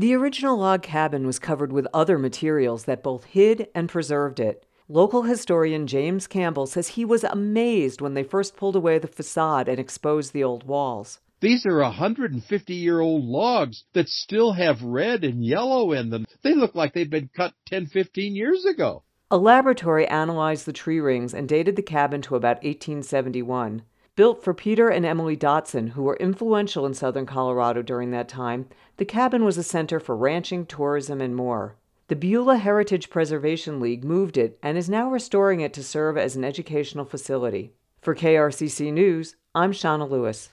The original log cabin was covered with other materials that both hid and preserved it. Local historian James Campbell says he was amazed when they first pulled away the facade and exposed the old walls. These are 150 year old logs that still have red and yellow in them. They look like they've been cut 10, 15 years ago. A laboratory analyzed the tree rings and dated the cabin to about 1871. Built for Peter and Emily Dotson, who were influential in southern Colorado during that time, the cabin was a center for ranching, tourism, and more. The Beulah Heritage Preservation League moved it and is now restoring it to serve as an educational facility. For KRCC News, I'm Shauna Lewis.